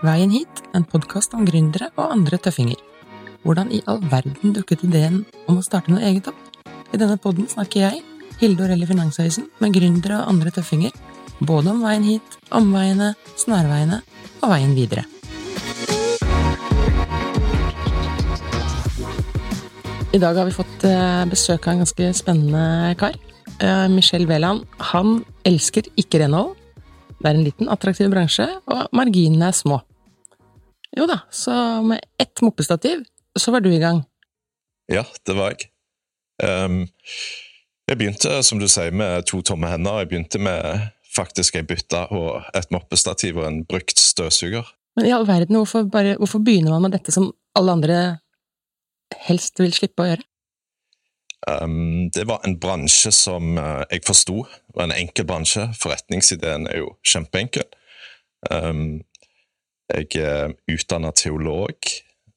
Veien hit, en podkast om gründere og andre tøffinger. Hvordan i all verden dukket ideen om å starte noe eget opp? I denne podden snakker jeg, Hilde Orelli Finansavisen, med gründere og andre tøffinger, både om veien hit, omveiene, snarveiene og veien videre. I dag har vi fått eh, besøk av en ganske spennende kar. Eh, Michel Wæland. Han elsker ikke renhold. Det er en liten, attraktiv bransje, og marginene er små. Jo da, så med ett moppestativ, så var du i gang. Ja, det var jeg. Um, jeg begynte, som du sier, med to tomme hender. Jeg begynte med faktisk ei bytte og et moppestativ og en brukt støvsuger. Men i all verden, hvorfor, bare, hvorfor begynner man med dette som alle andre helst vil slippe å gjøre? Um, det var en bransje som uh, jeg forsto var en enkel bransje. Forretningsideen er jo kjempeenkel. Um, jeg er utdanna teolog,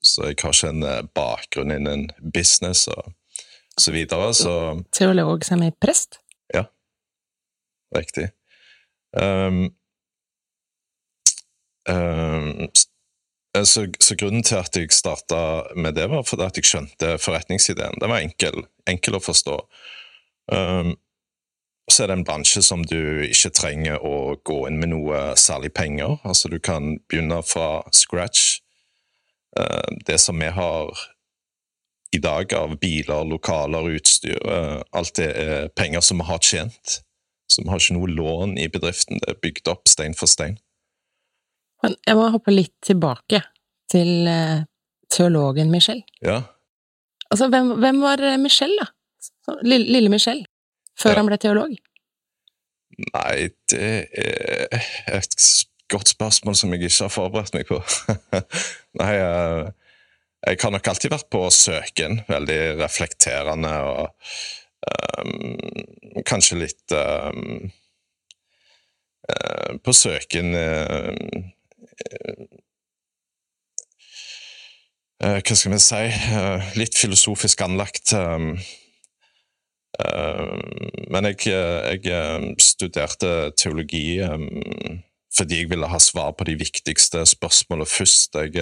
så jeg har ikke en uh, bakgrunn innen business og så videre, så Teolog som er prest? Ja, riktig. Um, um, Eh, så, så, grunnen til at jeg starta med det, var fordi at jeg skjønte forretningsideen. Den var enkel, enkel å forstå. Um, så er det en bransje som du ikke trenger å gå inn med noe særlig penger. Altså, du kan begynne fra scratch. Uh, det som vi har i dag av biler, lokaler, utstyr, uh, alt det er penger som vi har tjent. Så vi har ikke noe lån i bedriften. Det er bygd opp stein for stein. Men jeg må hoppe litt tilbake til uh, teologen Michel. Ja. Altså, hvem, hvem var Michelle, Michel, da? Lille, lille Michel? Før ja. han ble teolog? Nei, det er et godt spørsmål som jeg ikke har forberedt meg på. Nei, jeg, jeg har nok alltid vært på søken, veldig reflekterende og um, kanskje litt um, uh, på søken uh, uh, Hva skal vi si Litt filosofisk anlagt. Um, men jeg, jeg studerte teologi fordi jeg ville ha svar på de viktigste spørsmålene først. Jeg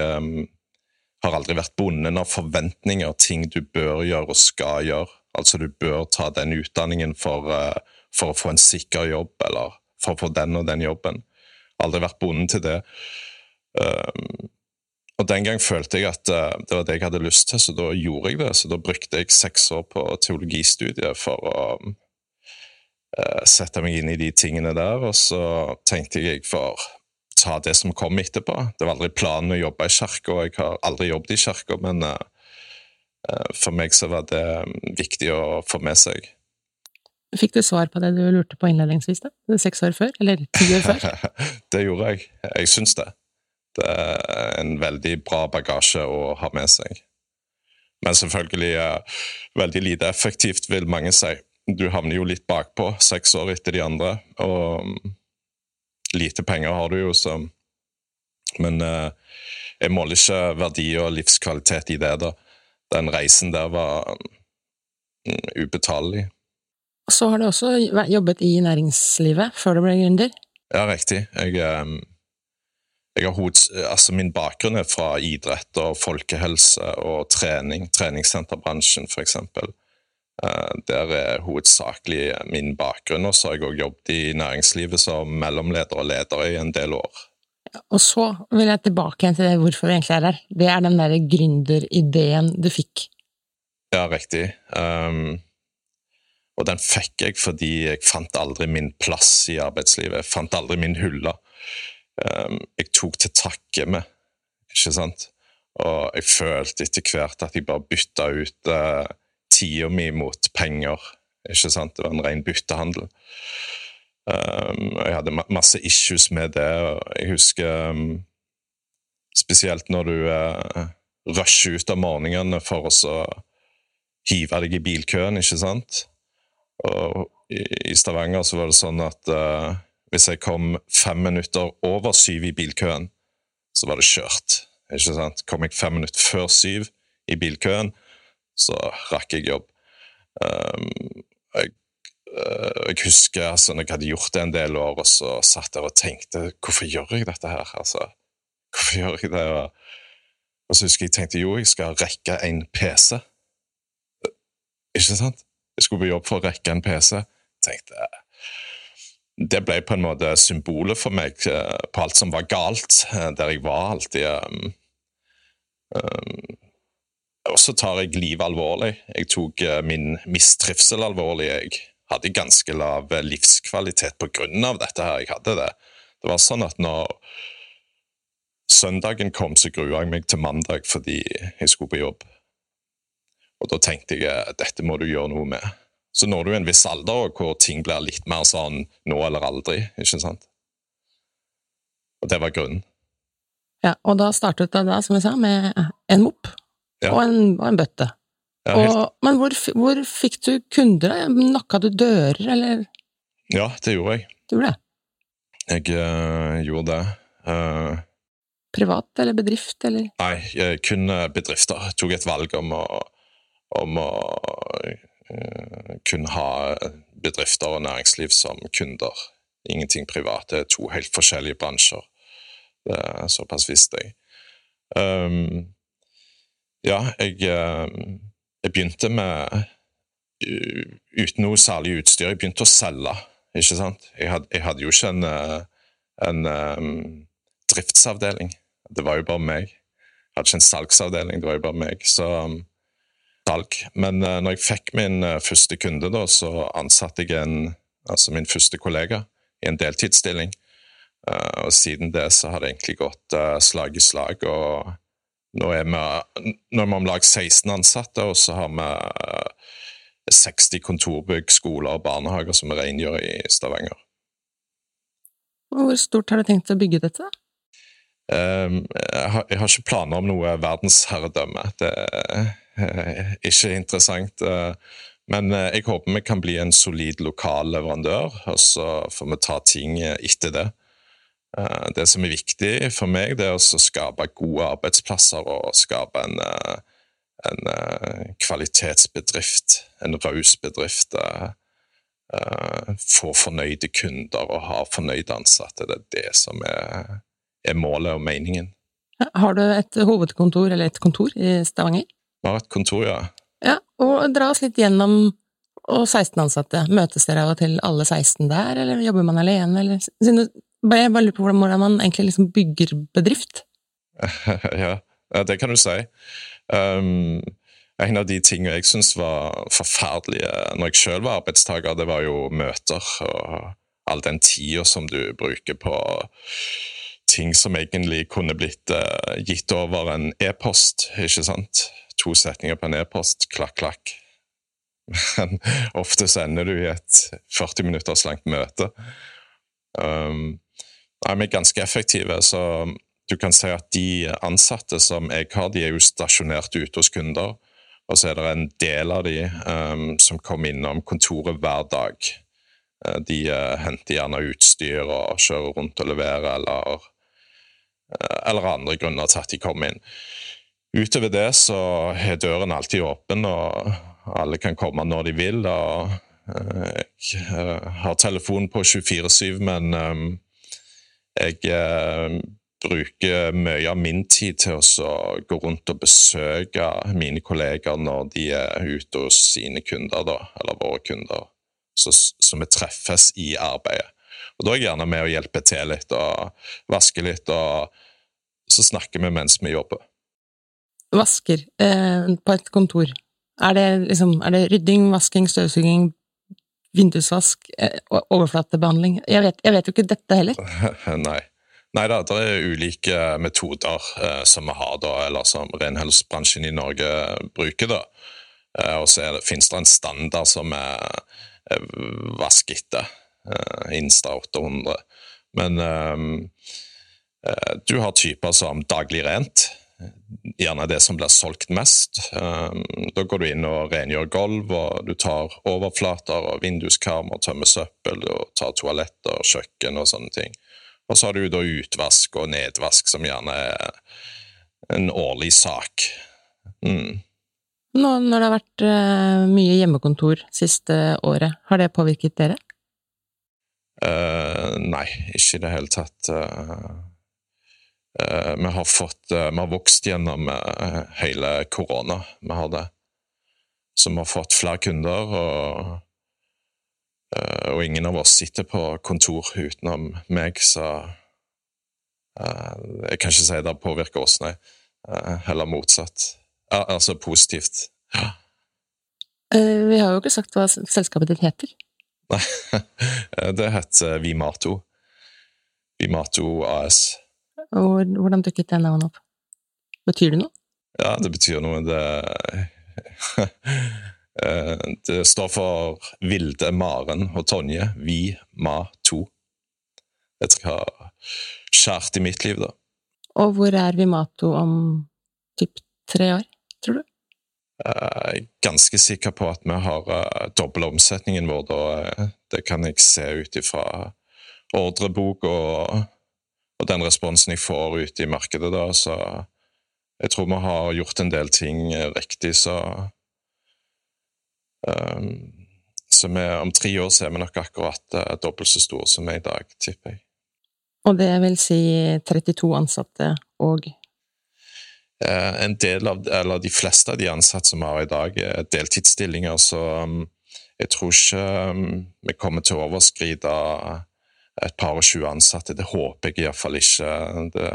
har aldri vært bonden av forventninger, ting du bør gjøre og skal gjøre. Altså, du bør ta den utdanningen for, for å få en sikker jobb, eller for å få den og den jobben. Aldri vært bonden til det. Og Den gang følte jeg at uh, det var det jeg hadde lyst til, så da gjorde jeg det. Så da brukte jeg seks år på teologistudiet for å uh, sette meg inn i de tingene der. Og så tenkte jeg jeg får ta det som kom etterpå. Det var aldri planen å jobbe i kirka, jeg har aldri jobbet i kirka, men uh, for meg så var det um, viktig å få med seg. Fikk du svar på det du lurte på innledningsvis, da? Seks år før? Eller ti år før? det gjorde jeg. Jeg syns det. Er en veldig bra bagasje å ha med seg. Men selvfølgelig uh, veldig lite effektivt, vil mange si. Du havner jo litt bakpå seks år etter de andre, og lite penger har du jo, så Men uh, jeg måler ikke verdi og livskvalitet i det, da. Den reisen der var um, ubetalelig. Så har du også jobbet i næringslivet før du ble gründer? Ja, riktig. Jeg, jeg har hoved, altså Min bakgrunn er fra idrett og folkehelse og trening. Treningssenterbransjen, f.eks. Uh, der er hovedsakelig min bakgrunn. Og så har jeg òg jobbet i næringslivet som mellomleder og leder i en del år. Og så vil jeg tilbake igjen til det hvorfor vi egentlig er her. Det er den derre gründerideen du fikk. Ja, riktig. Um, og den fikk jeg fordi jeg fant aldri min plass i arbeidslivet. Jeg fant aldri min hylle. Um, jeg tok til takke med, ikke sant. Og jeg følte etter hvert at jeg bare bytta ut uh, tida mi mot penger. Ikke sant? Det var en ren byttehandel. Um, jeg hadde masse issues med det. Jeg husker um, spesielt når du uh, rusher ut av morgenene for å hive deg i bilkøen, ikke sant? Og i, i Stavanger så var det sånn at uh, hvis jeg kom fem minutter over syv i bilkøen, så var det kjørt. ikke sant? Kom jeg fem minutter før syv i bilkøen, så rakk jeg jobb. Um, jeg uh, jeg husker altså, når jeg hadde gjort det en del år, og så satt der og tenkte hvorfor gjør jeg dette her? Altså, hvorfor gjør jeg det? Og, så husker jeg tenkte jo, jeg skal rekke en PC. Ikke sant? Jeg skulle på jobb for å rekke en PC. tenkte Det ble på en måte symbolet for meg eh, på alt som var galt, eh, der jeg var alltid um, Og så tar jeg livet alvorlig. Jeg tok min mistrivsel alvorlig. jeg hadde ganske lav livskvalitet på grunn av dette her. Jeg hadde det. Det var sånn at når søndagen kom, så grua jeg meg til mandag fordi jeg skulle på jobb. Og da tenkte jeg dette må du gjøre noe med. Så når du en viss alder hvor ting blir litt mer sånn nå eller aldri, ikke sant? Og det var grunnen. Ja, og da startet det da, som jeg sa, med en mopp ja. og, en, og en bøtte. Ja, og, men hvor, hvor, fikk du kunder? Nakka du dører, eller? Ja, det gjorde jeg. Du gjorde det? Jeg øh, gjorde det. Uh, Privat eller bedrift, eller? Nei, kun bedrifter. Jeg tok et valg om å, om å kun ha bedrifter og næringsliv som kunder. Ingenting privat. Det er to helt forskjellige bransjer. Det er såpass visste jeg. Um, ja, jeg jeg begynte med Uten noe særlig utstyr. Jeg begynte å selge, ikke sant. Jeg hadde, jeg hadde jo ikke en, eh, en um, driftsavdeling. Det var jo bare meg. Jeg hadde ikke en salgsavdeling, det var jo bare meg. Så um, salg. Men uh, når jeg fikk min uh, første kunde, da, så ansatte jeg en, altså min første kollega i en deltidsstilling. Uh, og siden det så har det egentlig gått slag i slag. og nå er vi, nå er vi om lag 16 ansatte, og så har vi 60 eh, kontorbygg, skoler og barnehager som vi rengjør i Stavanger. Hvor stort har du tenkt å bygge dette? Um, jeg, har, jeg, har, ikke planer om noe verdensherredømme. Det ikke interessant. Eh, men eh, jeg håper vi kan bli en solid lokal leverandør, og så får vi ta ting etter det. Eh, det som er viktig for meg, det er å skape gode arbeidsplasser og skape en, en kvalitetsbedrift, en raus bedrift. Få fornøyde kunder og ha fornøyde ansatte. Det er det som er, er målet og meningen. Har du et hovedkontor eller et kontor i Stavanger? Vi har et kontor, ja. Ja, og Dra oss litt gjennom og 16 ansatte. Møtes dere av og til alle 16 der, eller jobber man alene? Eller, jeg bare lurer på hvordan man egentlig liksom bygger bedrift. ja, det kan du si. Um, en av de tingene jeg syntes var forferdelige når jeg selv var arbeidstaker, det var jo møter og all den tida som du bruker på ting som egentlig kunne blitt uh, gitt over en e-post, ikke sant? To setninger på en e-post, klakk, klakk. Men ofte sender du i et 40 minutters langt møte. Um, er ganske effektive. så du kan si at De ansatte som jeg har, de er jo stasjonert ute hos kunder. Og så er det en del av de um, som kommer innom kontoret hver dag. Uh, de uh, henter gjerne utstyr og kjører rundt og leverer, eller, uh, eller andre grunner til at de kommer inn. Utover det så er døren alltid åpen, og alle kan komme når de vil. og Jeg har telefonen på 24-7, men um, jeg eh, bruker mye av min tid til å gå rundt og besøke mine kolleger når de er ute hos sine kunder, da, eller våre kunder, så, vi treffes i arbeidet. Og Da er jeg gjerne med og hjelper til litt og vasker litt, og så snakker vi mens vi jobber. Vasker eh, på et kontor. Er det, liksom, er det rydding, vasking, støvsuging, vindusvask, eh, overflatebehandling jeg vet, jeg vet, jo ikke dette heller. Nei. Nei da, det er ulike metoder eh, som vi har, da, eller som renholdsbransjen i Norge bruker. da. Eh, og så finnes det en standard som er er vask etter. eh, Insta 800. Men du har typer som Daglig Rent. Gjerne det som blir solgt mest. Um, da går du inn og rengjør gulv, og du tar overflater og vinduskarm og tømmer søppel og tar toaletter og kjøkken og sånne ting. Og så har du da utvask og nedvask, som gjerne er en årlig sak. Mm. Nå, når det har vært uh, mye hjemmekontor siste året, har det påvirket dere? Uh, nei, ikke i det hele tatt. Uh, vi har fått Vi har vokst gjennom hele korona. Vi har det. Så vi har fått flere kunder, og, og ingen av oss sitter på kontor utenom meg, så jeg kan ikke si det påvirker oss, nei. Heller motsatt. Altså positivt. Ja. Vi har jo ikke sagt hva selskapet ditt heter. Nei, det heter Vimato. Vimato AS. Og hvordan dukket det navnet opp? Betyr det noe? Ja, det betyr noe. Det, eh, det står for Vilde Maren og Tonje. Vi, ma, to. Jeg jeg har skjært i mitt liv, da. Og hvor er Vimato om typ tre år, tror du? Jeg er ganske sikker på at vi har eh, omsetningen vår. Da. Eh, det kan jeg se ut ifra ordrebok og, og, den responsen jeg får ute i markedet. Da. Så jeg tror vi har gjort en del ting riktig, så um, Så vi, om tre år så er vi nok akkurat uh, dobbelt så store som vi er i dag, tipper jeg. Og det vil si 32 ansatte og Eh, en del av, eller De fleste av de ansatte som vi har i dag, er deltidsstillinger, så um, jeg tror ikke um, vi kommer til å overskride et par og tjue ansatte. Det håper jeg iallfall ikke. Det,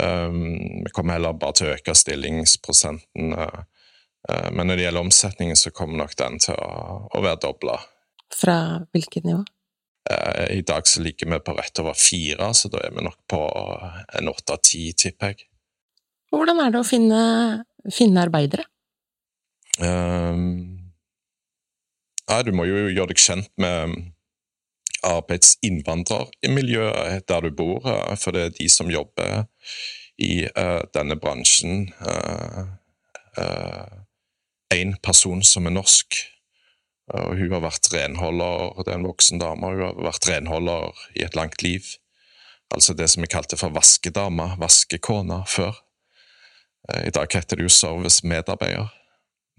um, vi kommer heller bare til å øke stillingsprosenten. Uh, men når det gjelder omsetningen, så kommer nok den til å, å være dobla. Fra hvilket nivå? Uh, I dag så ligger vi på rett over fire, så da er vi nok på en åtte av ti, tipper jeg. Hvordan er det å finne, finne arbeidere? Um, ja, du må jo gjøre deg kjent med arbeidsinnvandrermiljøet der du bor, eh, for det er de som jobber i uh, denne bransjen. Én uh, person som er norsk, og hun har vært renholder, det er en voksen dame, hun har vært renholder i et langt liv. Altså det som vi kalte for vaskedama, vaskekona, før. Eh, I dag heter det jo servicemedarbeider.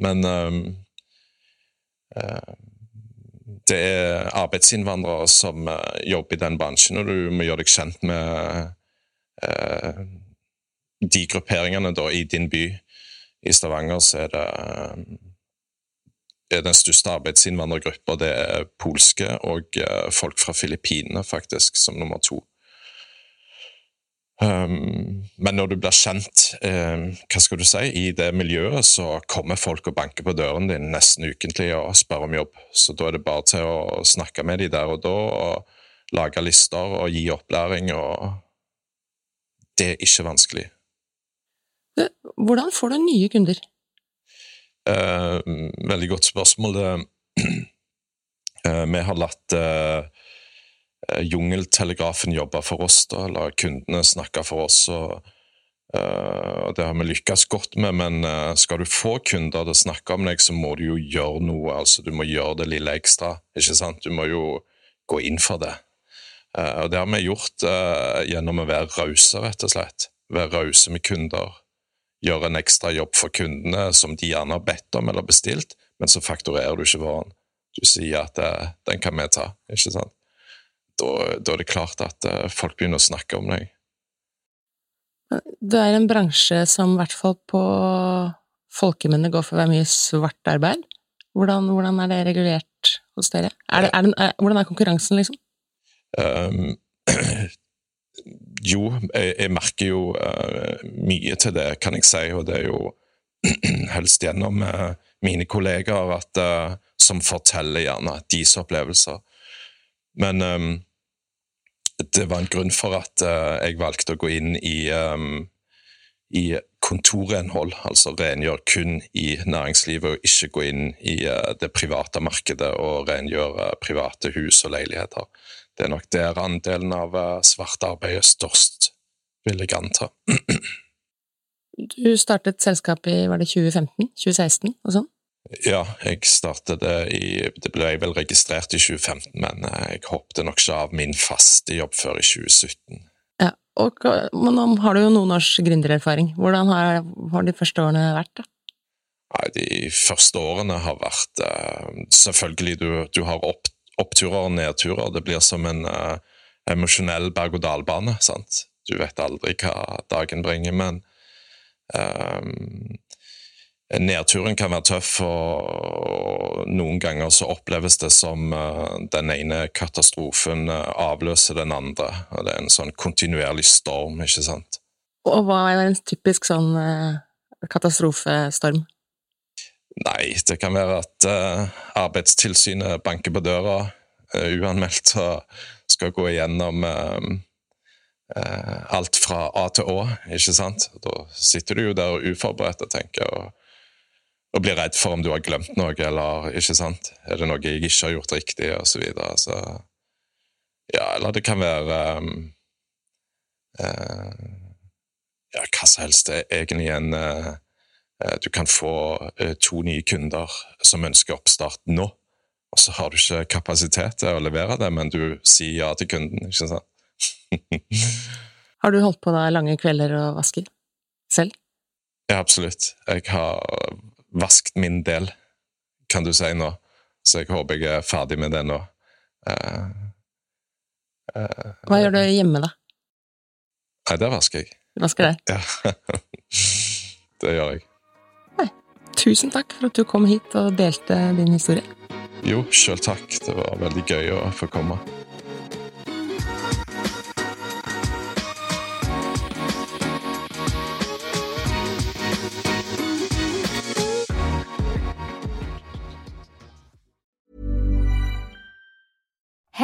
Men um, uh, det er arbeidsinnvandrere som uh, jobber i den bransjen, og du må gjøre deg kjent med eh, de grupperingene da, i din by. I Stavanger så er det er den største arbeidsinnvandrergruppa det er polske og folk fra Filippinene, faktisk, som nummer to. Um, men når du blir kjent um, hva skal du si, i det miljøet, så kommer folk og banker på døren din nesten ukentlig og spør om jobb. Så da er det bare til å snakke med dem der og da, og lage lister og gi opplæring. og Det er ikke vanskelig. Hvordan får du nye kunder? Uh, veldig godt spørsmål. Uh, vi har latt uh, Eh, jungeltelegrafen jobba for oss, da, eller kundene snakke for oss. og Uh, det har vi lykkes godt med, men uh, skal du få kunder til å snakke om deg, så må du jo gjøre noe. altså Du må gjøre det lille ekstra. ikke sant? Du må jo gå inn for det. Uh, og Det har vi gjort gjennom å være rause, rett og slett. Være rause med kunder. Gjøre en ekstra jobb for kundene som de gjerne har bedt om eller bestilt, men så fakturerer du ikke varen. Du sier at den kan vi ta. ikke sant? Da, da, er det klart at uh, folk begynner å snakke om deg. Det er en bransje som i hvert fall på folkemunne går for å være mye svart arbeid. Hvordan, hvordan, er det regulert hos dere? Er det, er det, er, hvordan er konkurransen, liksom? Um, jo, jeg, jeg, merker jo uh, mye til det, kan jeg si, og det er jo helst gjennom uh, mine kollegaer at, uh, som forteller gjerne deres opplevelser. Men um, det var en grunn for at uh, jeg valgte å gå inn i, um, i kontorrenhold, altså rengjør kun i næringslivet og ikke gå inn i uh, det private markedet og rengjøre private hus og leiligheter. Det er nok der andelen av uh, svart arbeid er størst, vil jeg anta. du startet selskapet i var det 2015? 2016 og sånn? Ja, jeg startet det i Det ble vel registrert i 2015, men jeg hoppet nok ikke av min faste jobb før i 2017. Og, men nå har du jo noen års gründererfaring. Hvordan har, har, de første årene vært? da? Nei, De første årene har vært uh, Selvfølgelig, du, du har opp, oppturer og nedturer. Det blir som en uh, emosjonell berg-og-dal-bane. sant? Du vet aldri hva dagen bringer, men um, Nedturen kan være tøff, og noen ganger så oppleves det som uh, den ene katastrofen uh, avløser den andre. og Det er en sånn kontinuerlig storm, ikke sant. Og hva er en typisk sånn uh, katastrofestorm? Nei, det kan være at Arbeidstilsynet banker på døra uanmeldt og skal gå igjennom alt fra A til Å, ikke sant. Da sitter du jo der uforberedt og tenker og blir redd for om du har glemt noe, eller ikke sant? Er det noe jeg ikke har gjort riktig, og så videre. Så ja, eller det kan være um, uh, Ja, hva som helst. Det er egentlig en uh, Du kan få uh, to nye kunder som ønsker oppstart nå, og så har du ikke kapasitet til å levere det, men du sier ja til kunden, ikke sant? har du holdt på da lange kvelder og vasker? selv? Ja, absolutt. Jeg har vasket min del, kan du si nå. Så jeg håper jeg er ferdig med det nå. Uh, uh, Hva gjør du hjemme, da? Nei, der vasker jeg. Du vasker deg? Ja. det gjør jeg. Nei. Tusen takk for at du kom hit og delte din historie. Jo, sjøl takk. Det var veldig gøy å få komme.